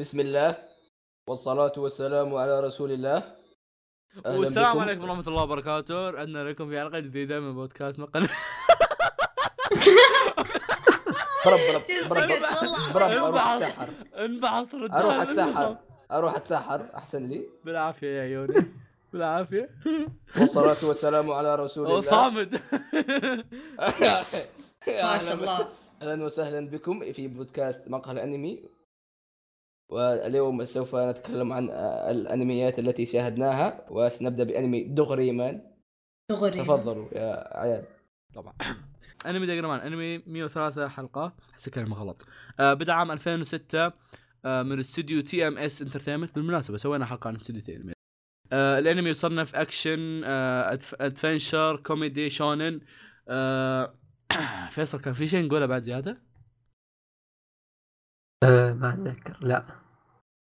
بسم الله والصلاة والسلام على رسول الله. والسلام. عليكم ورحمة الله وبركاته. عندنا لكم في حلقة جديدة من بودكاست مقن برب برب شو برب سكت والله. برب أروح. أتسحر. أروح. أتسحر. أروح أتسحر. أحسن لي. بالعافية يا عيوني بالعافية. والصلاة والسلام على رسول الله. صامد. ما شاء الله. أهلا وسهلا بكم في بودكاست مقهى الأنمي. واليوم سوف نتكلم عن الأنميات التي شاهدناها وسنبدأ بأنمي دي غراي مان. دي غراي تفضلوا يا عيال. طبعا. أنمي دي غراي مان أنمي 103 حلقة. احس كلمة غلط. آه بدأ عام 2006 آه من استوديو TMS Entertainment بالمناسبة سوينا حلقة عن استوديو TMS آه الأنمي يصنف أكشن آه adv- adventure comedy شونن. آه فيصل كان في شيء نقوله بعد زيادة؟ أه ما أتذكر. لا.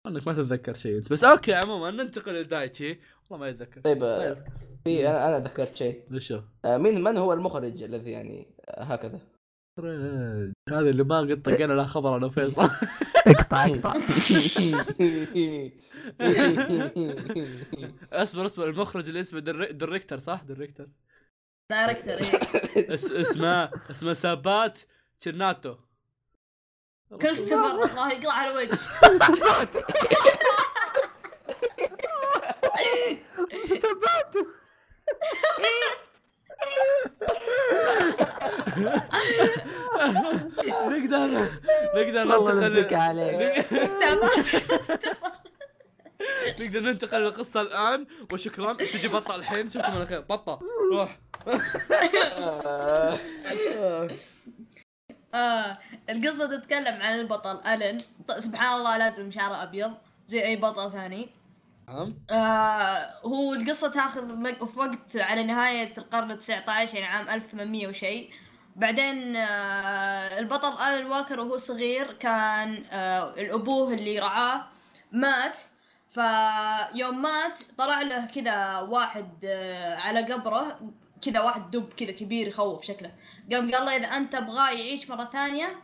أنك ما تتذكر شيء أنت. بس أوكي عموما ننتقل لدايتشي. والله ما يتذكر. طيب طيب. في أنا أنا ذكرت شيء. وش هو؟ آه، من هو المخرج الذي يعني هكذا؟ هذا اللي ما قد طقينا له خبر أنا وفيصل. اقطع اقطع. اصبر اصبر. المخرج اللي اسمه در... دريكتر صح؟ دريكتر. دايركتور إيه. اس... اسمه اسمه سابات تشيرناتو. كريستوفر الله يقطع على وجه نقدر نقدر نمسك ننتقل عليك. نقدر ننتقل للقصة الآن وشكرا. تجي بطة الحين. شوفكم على خير. بطة روح. آه القصة تتكلم عن البطل ألن. ط- سبحان الله لازم شعره أبيض زي أي بطل ثاني. نعم. آه هو القصة تاخذ في وقت على نهاية القرن التسعة عشر يعني عام 1800 وشيء. بعدين آه البطل آلن واكر وهو صغير كان آه الأبوه اللي رعاه مات. فيوم مات طلع له كذا واحد آه على قبره. كذا واحد دب كذا كبير يخوف شكله. قام قال له إذا أنت تبغاه يعيش مرة ثانية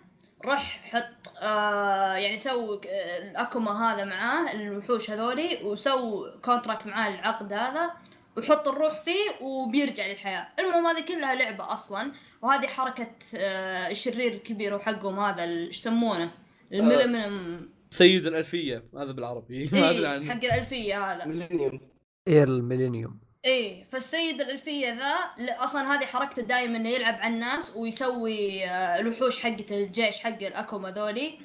روح حط آه يعني سو آه، الاكوما هذا معاه الوحوش هذولي وسو contract معاه العقد هذا وحط الروح فيه وبيرجع للحياة. المهم هذه كلها لعبة أصلا وهذه حركة آه الشرير الكبير وحقهم هذا إيش يسمونه؟ الملمنم سيد الألفية هذا بالعربي. ما أدري إيه عنه. حق الألفية هذا. Millennium. اير ال Millennium. إيه فالسيد الألفية ذا أصلا هذه حركته دائما إنه يلعب على الناس ويسوي آه، الوحوش حقته الجيش حق الاكوما ذولي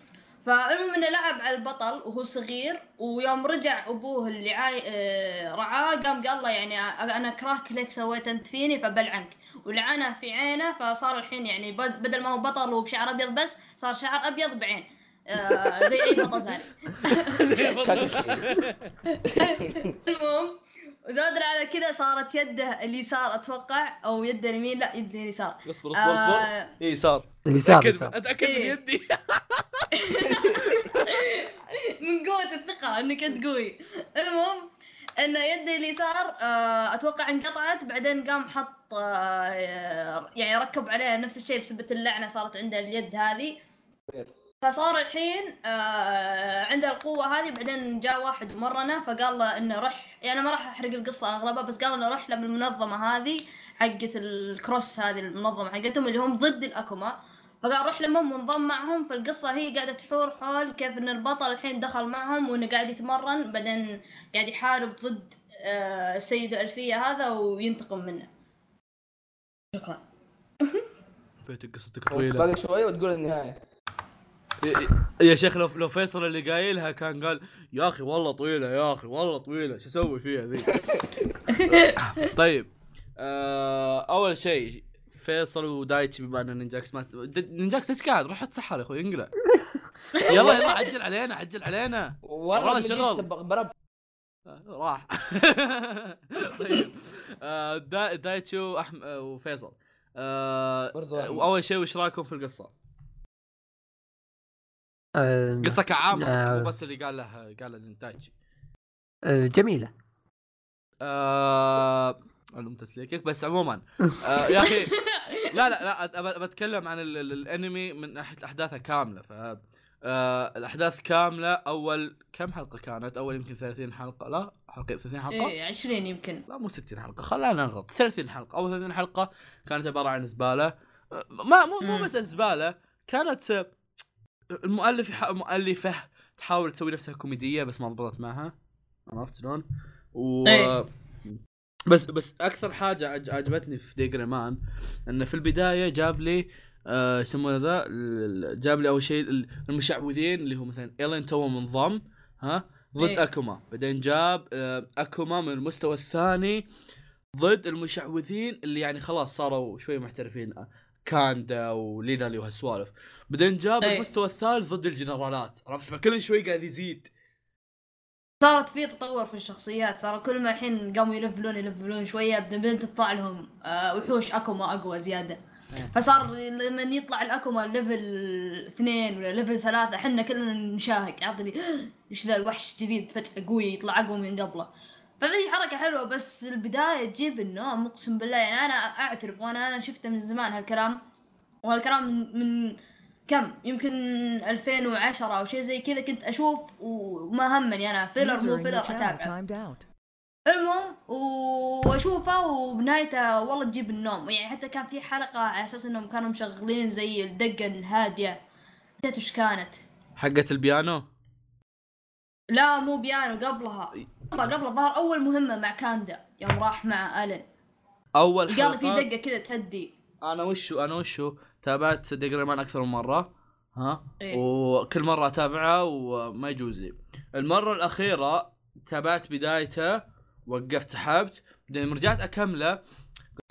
فالمهم إنه لعب على البطل وهو صغير ويوم رجع أبوه اللي عاي... آه، رعاه قام قال له يعني أ- أنا اكرهك ليه سويت أنت فيني فبلعنك ولعنه في عينه فصار الحين يعني بد- بدل ما هو بطل وبشعر أبيض بس صار شعر أبيض بعين. آه، زي أي بطل ثاني. المهم وزاد على كذا صارت يده اليسار أتوقع أو يده اليمين لا يده اليسار. اصبر اصبر اصبر. آه، اي صار اليسار أتأكد اليسار. أتأكد من إيه. يدي. من قوة الثقة إنك أنت قوي. المهم إن يده اليسار آه، أتوقع انقطعت بعدين قام حط آه، يعني ركب عليها نفس الشيء بسبة اللعنة صارت عنده اليد هذه. فصار الحين آه عنده القوة هذه بعدين جاء واحد مرنا فقال له إنه رح يعني ما راح أحرق القصة أغلبها بس قال إنه رح له بالمنظمة هذه حقت الكروس هذه المنظمة حقتهم اللي هم ضد الأكوما. فقال روح لهم وانضم معهم فالقصة هي قاعدة تحور حول كيف إن البطل الحين دخل معهم وإنه قاعد يتمرن بعدين قاعد يحارب ضد آه السيد الألفية هذا وينتقم منه. شكرا. بيت قصتك طويلة. باقي شوي وتقول النهاية. يا شيخ لو لو فيصل اللي قايلها كان قال يا أخي والله طويلة يا أخي والله طويلة شو أسوي فيها ذي طيب آه أول شيء فيصل ودايتشي بما إن نينجاكس ما د- نينجاكس ليش قاعد روح اتسحر يا أخوي انقلع يلا يلا عجل علينا عجل علينا والله شغل. راح طيب آه دا دايتشي. آه، وفيصل آه برضو. وأول شيء وش رأيكم في القصة؟ آه، قصة كعامة آه. مو بس اللي قال له قال له دايتشي آه، جميلة آه... علوم تسليكك بس عموما آه يا أخي لا لا لا بتكلم عن ال- ال- الأنمي من ناحية أحداثه كاملة ف آه الأحداث كاملة أول كم حلقة كانت؟ أول يمكن 30 حلقة لا حلقة 30 حلقة؟ إيه 20 يمكن لا مو 60 حلقة خلينا نغلط 30 حلقة أول 30 حلقة كانت عبارة عن زبالة أه، ما مو مو. بس زبالة كانت أه، المؤلف يح- مؤلفة تحاول تسوي نفسها كوميدية بس ما ضبطت معها عرفت شلون؟ و إيه. بس بس أكثر حاجة عج- عجبتني في ديجريمان إنه في البداية جاب لي آه، يسمونه ذا ال- جاب لي أول شيء ال- المشعوذين اللي هو مثلا ايلين تو منضم لها ضد إيه. اكوما بعدين جاب آه، اكوما من المستوى الثاني ضد المشعوذين اللي يعني خلاص صاروا شوي محترفين آه، كاندا ولينالي وهالسوالف بعدين جاب إيه. المستوى الثالث ضد الجنرالات. عرفت فكل شوي قاعد يزيد. صارت في تطور في الشخصيات. صار كل ما الحين قاموا يلفلون يلفلون شوية بعدين تطلع لهم آه وحوش اكوما أقوى زيادة. إيه. فصار لما يطلع الاكوما level اثنين ولا level ثلاثة إحنا كلنا نشاهق. لي إيش ذا الوحش جديد فجأة قوي يطلع أقوى من قبله. فذي حركة حلوة بس البداية تجيب النوم أقسم بالله. يعني أنا أعترف وأنا أنا شفته من زمان هالكلام. وهالكلام من, من كم؟ يمكن 2010 أو شيء زي كذا كنت أشوف وما همني أنا. filler مو filler اتابعه. المهم وأشوفه وبنهايته والله تجيب النوم. يعني حتى كان في حلقة على أساس إنهم كانوا مشغلين زي الدقة الهادية. نسيت وش كانت؟ حقت البيانو؟ لا مو بيانو قبلها. قبل الظهر أول مهمة مع كاندا يوم راح مع ألن. أول قال في دقة كذا تهدي. أنا وشو أنا وشو؟ تابعت ديجريمان أكثر من مرة. ها؟ إيه. وكل مرة أتابعه وما يجوز لي. المرة الأخيرة تابعت بدايته وقفت سحبت. بعدين رجعت أكمله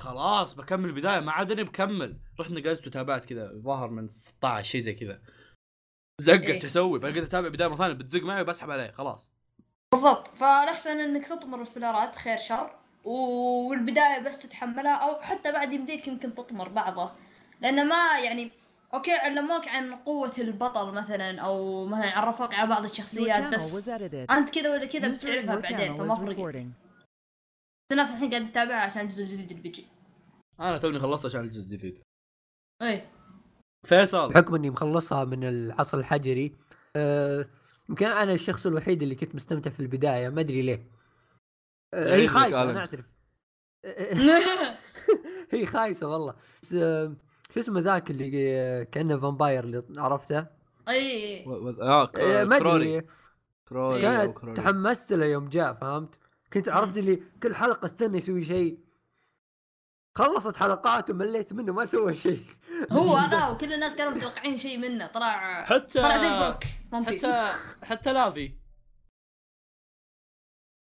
خلاص بكمل البداية. ما عاد اني بكمل. رحت نقزت وتابعت كذا ظهر من 16 شيء زي كذا. زقت إيه. أسوي؟ بقيت أتابع بدايه مرة ثانية. بتزق معي وبسحب عليه خلاص. بالضبط. فالاحسن إنك تطمر الفلارات خير شر والبداية بس تتحملها أو حتى بعد يمديك يمكن تطمر بعضه لأنه ما يعني أوكي علموك عن قوة البطل مثلا أو مثلا عرفوك على بعض الشخصيات بس. أنت كذا ولا كذا بتعرفها بعدين فما فرقت. الناس الحين قاعدة تتابعها عشان الجزء الجديد اللي بيجي. أنا توني خلصت عشان الجزء الجديد. إيه. فيصل. بحكم إني مخلصها من العصر الحجري آه، يمكن أنا الشخص الوحيد اللي كنت مستمتع في البداية ما أدري ليه. آه، هي يعيش لك خايسة. أنا أعترف. هي خايسة والله. بس شو اسمه ذاك اللي آه، كأنه فامباير اللي عرفته؟ اي و... و... آه ما أدري. تحمست له يوم جاء فهمت؟ كنت عرفت اللي كل حلقة استنى يسوي شيء. خلصت حلقات ومليت منه ما سوى شيء. هو هذا وكل الناس كانوا متوقعين شيء منه. طلع حتى طلع زي بروك. One Piece حتى حتى لافي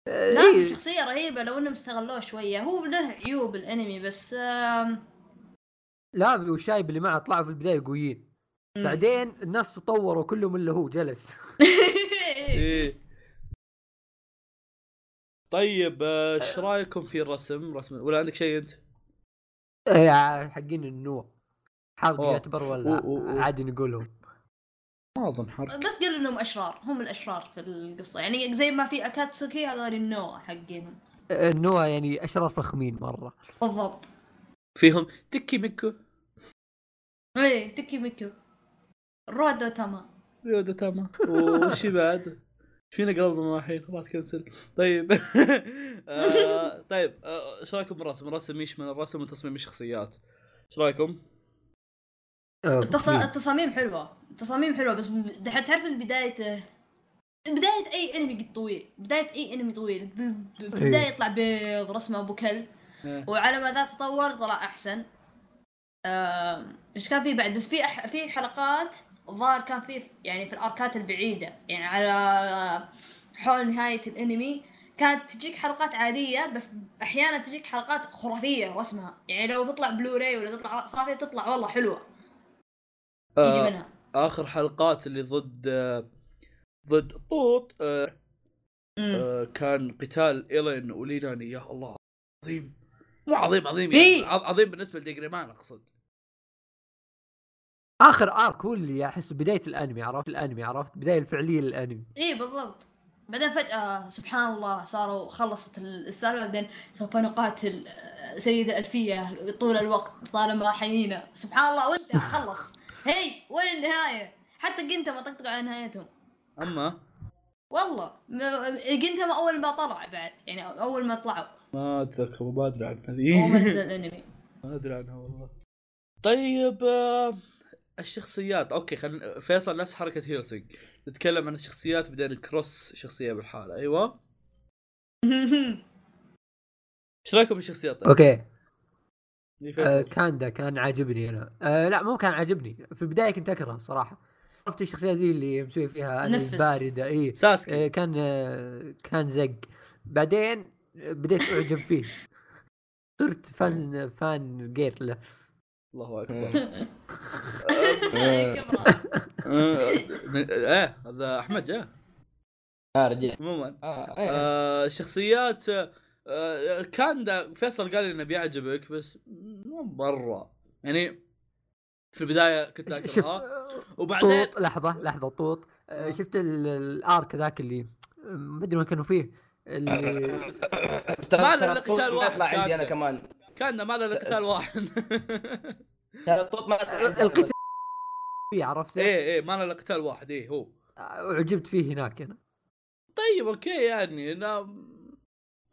آه، لا إيه، شخصية رهيبة لو إنهم استغلوه شوية. هو له عيوب الأنمي بس لافي والشايب اللي معه طلعوا في البداية قويين. بعدين الناس تطوروا كلهم الا هو جلس. إيه. طيب آه، إيش رأيكم في الرسم؟ رسم ولا عندك شيء أنت؟ إيه، حقين النوع. حرق. يعتبر ولا. عادي نقولهم. ما أظن حرق. بس قالوا إنهم أشرار هم الأشرار في القصة. يعني زي ما في أكاتسوكي هذول النوع حقينهم. النوع يعني أشرار فخمين مرة. بالضبط. فيهم تكي ميكو. إيه تكي ميكو. رودو تاما. ريودا تاما. وش بعد؟ فينا قلبنا الحين خلاص كنسل. طيب. آه طيب آه، إيش رأيكم بالرسم؟ الرسم يشمل الرسم وتصميم الشخصيات. إيش رأيكم؟ آه،. التصاميم حلوة. التصاميم حلوة بس تعرف بداية بداية أي أنمي قد طويل بداية أي أنمي طويل في البداية يطلع بيض رسمه أبو كلب إيه. وعلى ما ذا تطور طلع أحسن. آم، إيش كان في بعد؟ بس في أح في حلقات الظاهر كان في يعني في الأركات البعيدة يعني على حول نهاية الأنمي كانت تجيك حلقات عادية بس أحيانا تجيك حلقات خرافية رسمها. يعني لو تطلع بلوراي ولا تطلع صافية تطلع والله حلوة. يجي آه. منها. آخر حلقات اللي ضد آه ضد طوط آه. آه كان قتال إيلين وليناني يا الله. عظيم. مو عظيم عظيم إيه. يعني ع- عظيم بالنسبة لديجريمان أقصد. آخر ارك هو اللي أحس بداية الأنمي عرفت؟ الأنمي عرفت؟ بداية الفعلية للأنمي. إيه بالضبط. بعدين فجأة سبحان الله صاروا خلصت السالفة بعدين سوف نقاتل آه، سيد الألفية طول الوقت طالما حيينا سبحان الله وانتهى خلص. هي وين النهاية؟ حتى جنتما طقطقوا على نهايتهم. أما؟ والله جنتما أول ما طلع بعد يعني أول ما طلعوا. ما أتذكر ما أدري عن أول ما هذه نزل الأنمي. ما أدري عنها والله. طيب آه، الشخصيات. okay خلينا فيصل نفس حركة هيلسنج نتكلم عن الشخصيات بعدين الكروس شخصية لحاله. أيوه. إيش رأيكم بالشخصيات؟ طيب؟ okay. آه فيصل. كاندا كان عاجبني أنا. آه لا مو كان عاجبني. في البداية كنت أكره صراحة. عرفت الشخصية ذي اللي مسوي فيها. باردة. اي ساسكي. آه كان آه كان زق. بعدين بديت أعجب فيه. صرت فان فان جير له. الله أكبر. إيه،. آه، إيه هذا أحمد جاء. آه رجع. عموما. إيه. آه الشخصيات آه كان دا فيصل قال لي إنه بيعجبك بس مو برا يعني في البداية كنت آه، وبعدين طوط لحظة لحظة طوط. آه شفت ال- الآرك ذاك اللي آه، ما أدري وين كانوا فيه. اللي ما له قتال واحد يطلع عندي أنا كان. كمان. كان ما له قتال واحد. ترى الطوط ما القتال فيه عرفت إيه إيه ما له قتال واحد إيه هو. وعجبت فيه هناك أنا. طيب أوكي يعني أنا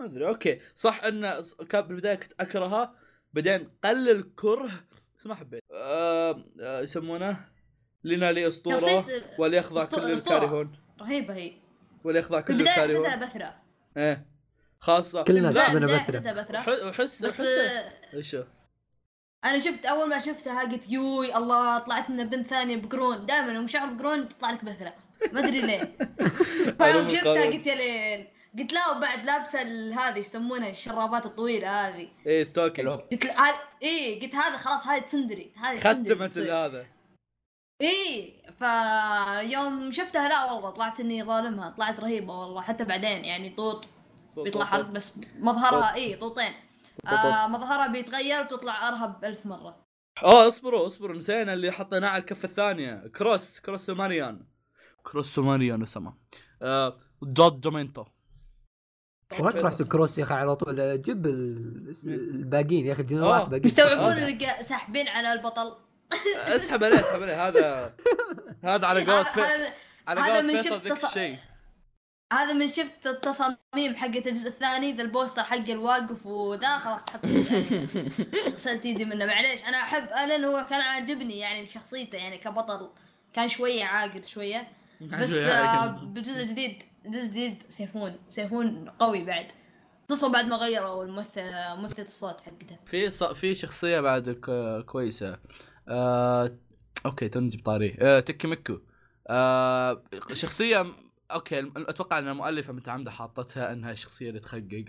ما أدري أوكي. صح انه كان بالبداية كنت اكرهها بعدين قل الكره. بس ما حبيت. آه آه يسمونه لنا لي أسطورة وليخضع كل. الكارهون رهيبة هي وليخضع كل الكارهون حسيتها بثرة. إيه. خاصة. كلنا بثرة. وح- وحس بس آه، إيش هو؟ أنا شفت أول ما شفتها قلت يوي الله طلعت لنا بنت ثانية بقرون دائما يوم شعر بقرون تطلع لك بثرة. ما أدري ليه. فيوم شفتها. قلت يا ليل. قلت لا وبعد لابسة ال- هذه يسمونها الشرابات الطويلة هذه. إيه ستوكي قلت ل- هذه إيه قلت هذا خلاص هذه tsundere هذه ختمت. هذا. إيه فيوم شفتها لا والله طلعت إني ظالمها طلعت رهيبة والله حتى بعدين يعني طوط بيطلع حرق بس مظهرها إيه طوطين. آه مظهرها بيتغير بتطلع أرهب ألف مرة. آه اصبروا اصبروا نسينا اللي حطيناه على الكفة الثانية. كروس كروس ماريان كروس ماريان اسمه آه جود دومينتو. وين رحت الكروس يا أخي على طول. جيب ال- الباقيين يا أخي الجنرالات. باقيين. يستوعبون آه. اللي ساحبين على البطل. اسحب عليه اسحب عليه. هذا هذا على قولة في... هذا على هذا قولة من شفت الشيء. هذا من شفت التصاميم حقت الجزء الثاني ذا البوستر حق الواقف وذا خلاص حط يعني غسلت ايدي منه. معليش أنا أحب ألن هو كان عاجبني يعني شخصيته يعني كبطل. كان شوية عاقل شوية. بس آه بالجزء الجديد الجزء الجديد سيفون سيفون قوي بعد. خصوصا بعد ما غيروا الممثل ممثلة الصوت حقته. في ص... في شخصية بعد ك... كويسة. آه... okay تو نجيب طاريه آه... تيكي ميك آه... شخصية okay أتوقع إن المؤلفة متعمده حاطتها انها الشخصية اللي تخقق.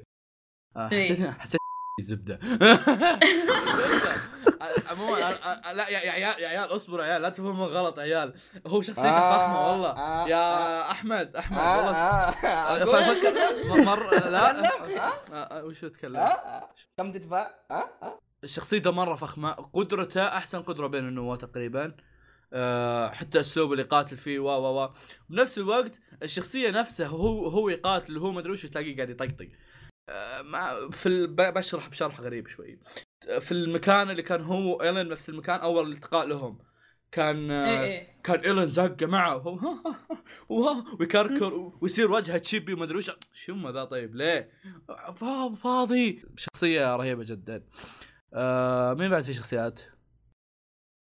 آه... إيه. حسيت حسيت زبدة. عموما لا يا يا عيال يا عيال اصبروا يا عيال لا تفهموا غلط يا عيال. هو شخصيته آه، فخمة والله. آه، يا آه. أحمد أحمد والله. فكر مره لا وش اتكلم. كم تدفع؟ شخصيته مرة فخمة. قدرته أحسن قدرة بين النواة تقريبا. أه حتى الاسلوب اللي يقاتل فيه و و و بنفس الوقت الشخصية نفسها هو هو يقاتل وهو ما أدري وش تلاقيه قاعد يطقطق. أه مع في ال- بشرح بشرح غريب شوي. في المكان اللي كان هو ألن نفس المكان أول التقاء لهم. كان إيه آه إيه كان ألن زقه معه وهو ها ها ها وها ويكركر ويصير وجهه chibi وما أدري وش. شو ذا طيب ليه؟ فا- فاضي. شخصية رهيبة جدا. آه مين بعد في شخصيات؟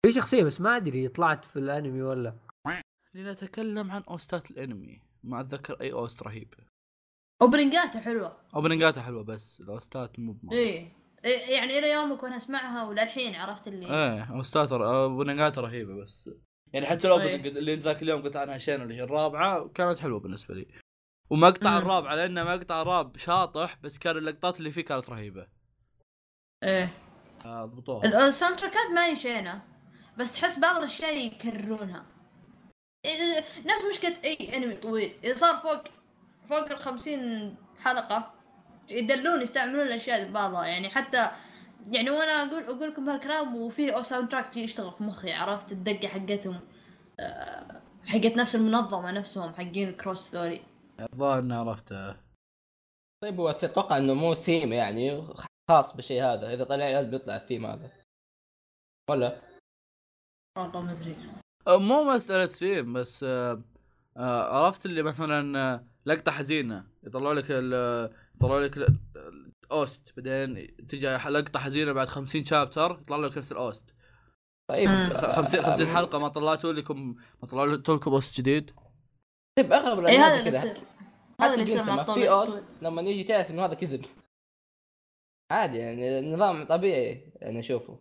في شخصية بس ما أدري طلعت في الأنمي ولا. لنتكلم عن OST ات الأنمي. ما أتذكر أي OST رهيب. opening اته حلوة. opening اتها حلوة بس ال OST ات مو. إيه إيه، يعني إلى يومك وأنا أسمعها وللحين عرفت اللي إيه OST ات opening اتها رهيبة بس. يعني حتى لو إيه. اللي ذاك اليوم قلت عنها شين اللي هي الرابعة كانت حلوة بالنسبة لي. ومقطع مم. الرابعة لأنه مقطع راب شاطح بس كان اللقطات اللي فيه كانت رهيبة. إيه. آه، ضبطوها. ال- ال sound track ات ما هي شينة بس تحس بعض الأشياء يكررونها. إيه، نفس مشكلة اي انمي طويل. إذا صار فوق فوق ال 50 حلقة يدلون يستعملون الأشياء بعضها يعني حتى يعني وأنا أقول أقول لكم هالكلام وفي sound track يشتغل في مخي عرفت؟ الدقة حقتهم آه، حقت نفس المنظمة نفسهم حقين كروس ذولي. الظاهر اني عرفته. طيب هو أتوقع إنه مو ثيم يعني خاص بالشيء هذا. إذا طلع عيال بيطلع الثيم هذا. ولا؟ والله ما أدري. آه، مو مسألة ثيم بس آه، عرفت اللي مثلا لقطة حزينة يطلعوا لك يطلعوا لك ال- ال OST بعدين تجي لقطه حزينة بعد 50 chapter يطلع لك نفس ال OST. طيب. مم. آه، 50 50 آه، حلقة ما طلعتوا لكم ما طلعتوا لكم OST جديد؟ طيب أغلب اي هذا اللي كذا. يصير هذا اللي يصير مع في OST. لما يجي تعرف إنه هذا كذب. عادي يعني نظام طبيعي يعني اشوفه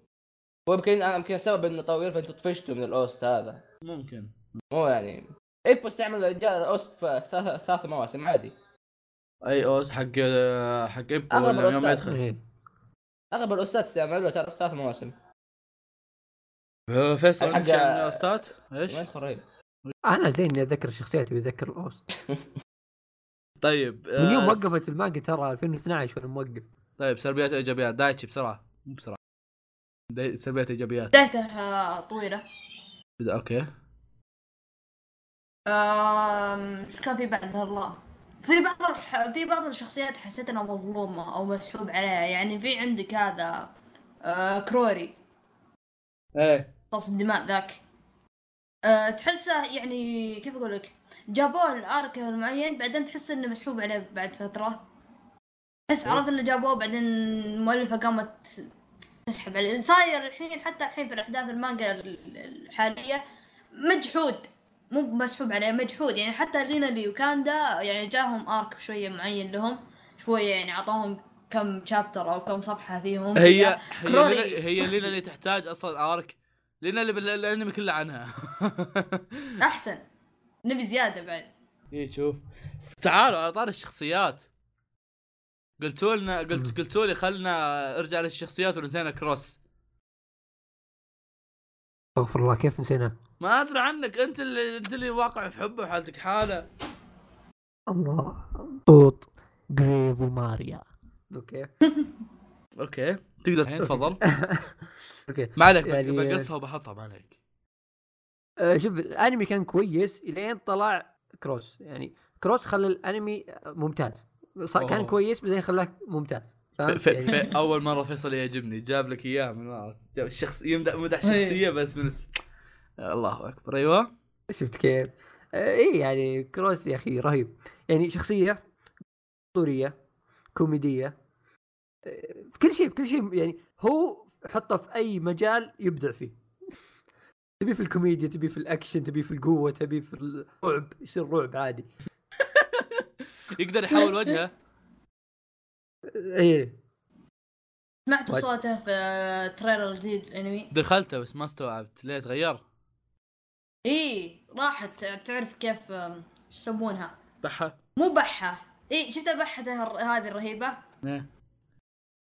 ويمكن أنا يمكن السبب إنه طويل فأنتوا طفشتوا من الأوست هذا. ممكن. مو يعني. ايبوس تعمل رجال اوست في ثلاث مواسم عادي. اي اوست حق حق ابو أغلب ولا يوم. يدخل. إيه. أغلب الاوستات استعملوها ترى في ثلاث مواسم. فيصل حق- عندك شيء من الاوستات إيش؟ أنا زين إني أتذكر الشخصيات واتذكر الاوست طيب من يوم آه، وقفت المانجا ترى 2012 وأنا موقف. طيب سلبيات وايجابيات دايتشي بسرعة. مو بسرعة. سلبيات إيجابيات. بدايته طويلة. بدا- okay. إيش كان في بعد؟ الله. في بعض الح... في بعض الشخصيات حسيت إنها مظلومة أو مسحوب عليها. يعني في عندك هذا آه كروري. إيه. قص الدماء ذاك. أه تحسه يعني كيف أقول لك؟ جابوه الارك المعين بعدين تحس إنه مسحوب عليه بعد فترة. تحس عرفت اللي جابوه بعدين المؤلفه قامت تسحب عليه. صاير الحين حتى الحين في الأحداث المانجا ال- الحالية مجحود. مو مسحوب عليه مجحود. يعني حتى لينا لي وكاندا يعني جاهم ارك شوية معين لهم شوية يعني اعطوهم كم شابتر أو كم صفحة فيهم. هي. هي. لينا هي لينا اللي تحتاج أصلا ارك لينا اللي بال- الانمي كله عنها. أحسن. نبي زيادة بعد. إيه شوف. تعالوا على طار الشخصيات. قلتوا لنا قلت قلتوا لي خلنا أرجع للشخصيات ونسينا كروس. أستغفر الله كيف نسينا؟ ما أدري عنك أنت اللي أنت اللي واقع في حبه وحالتك حالة. الله. طوط جريف وماريا أوكي. أوكي. تقدر الحين تفضل. okay. ما عليك يعني- بقصها وبحطها ما عليك. آه، شوف الأنمي كان كويس إلين طلع كروس. يعني كروس خلى الأنمي ممتاز. كان أوه. كويس بعدين خلاه ممتاز؟ في, يعني في أول مرة فيصل يعجبني جاب لك إياه من الشخص يمدح مدح إيه. شخصية بس من الس... الله أكبر أيوه. شفت كيف؟ آه، إيه يعني كروس يا أخي رهيب. يعني شخصية أسطورية كوميدية آه، في كل شيء في كل شيء يعني هو حطه في أي مجال يبدع فيه. تبي في الكوميديا تبي في الأكشن تبي في القوة تبي في الرعب يصير رعب عادي. يقدر يحول وجهه. إيه. سمعت. صوته في trailer جديد الانمي دخلته بس ما استوعبت. ليه تغير؟ إيه راحت. تعرف كيف إيش يسمونها؟ بحة. مو بحة. إيه شفت بحته الر- هذه الرهيبة؟ إيه.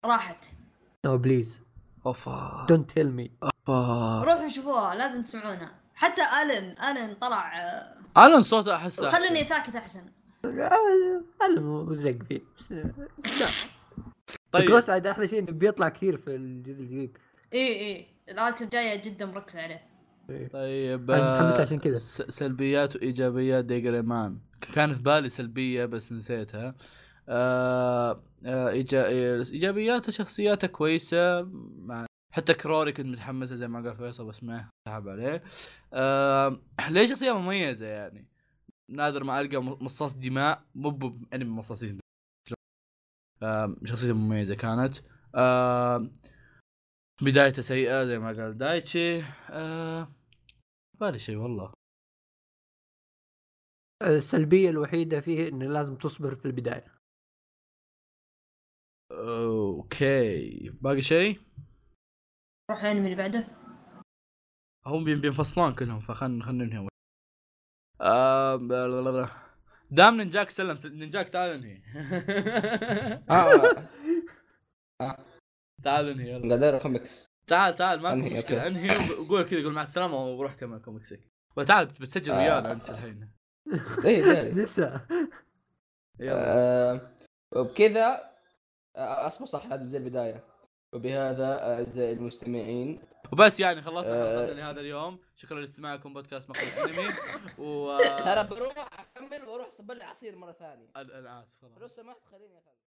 راحت. no please OVA. don't tell me OVA. روحوا شوفوها لازم تسمعونها. حتى ألن ألن طلع آه، ألن صوته أحسه. خلني أحسن. ساكت احسن علم زق فيه بس لا. طيب. كروس عاد أحلى شيء بيطلع كثير في الجزء الجديد. إيه إيه الارك الجاية جدا مركزة عليه. طيب أنا متحمس آه، عشان كذا. سلبيات وإيجابيات ديجريمان كان في بالي سلبية بس نسيتها. آه آه. ايجابياته شخصياته كويسة. مع حتى كروري كنت متحمسة زي ما قال فيصل بس ما سحب عليه. آه ليه شخصية مميزة يعني؟ نادر ما ألقى مصاص دماء. مو بانمي مصاصين. دماء آه شخصيته مميزة كانت. آه بدايته سيئة زي ما قال دايتشي. آه بالي شيء والله. السلبية الوحيدة فيه انه لازم تصبر في البداية. أوكي. باقي شيء روح الانمي اللي بعده. هم بين- بينفصلون كلهم فخلنا خلنا ننهي. آه بلا. دام نينجاك سلم نينجاك تعال ننهي. آه. تعال ننهي يلا. قادر كوميكس تعال تعال ما في مشكلة. انهي وقول كذا قول مع السلامة وروح كمل كوميكسك وتعال بتسجل آه. ويانا أنت الحين. اي داري نسى. يلا. آه، وبكذا آه، أصبر صح هذا زي البداية. وبهذا اعزائي المستمعين. وبس يعني خلصنا آه. حلقتنا لهذا اليوم. شكرا لاستماعكم بودكاست مقهى الأنمي. و ترى بروح أكمل وأروح اصب لي عصير مرة ثانية. أنا اسف لو سمحت خليني أخلص.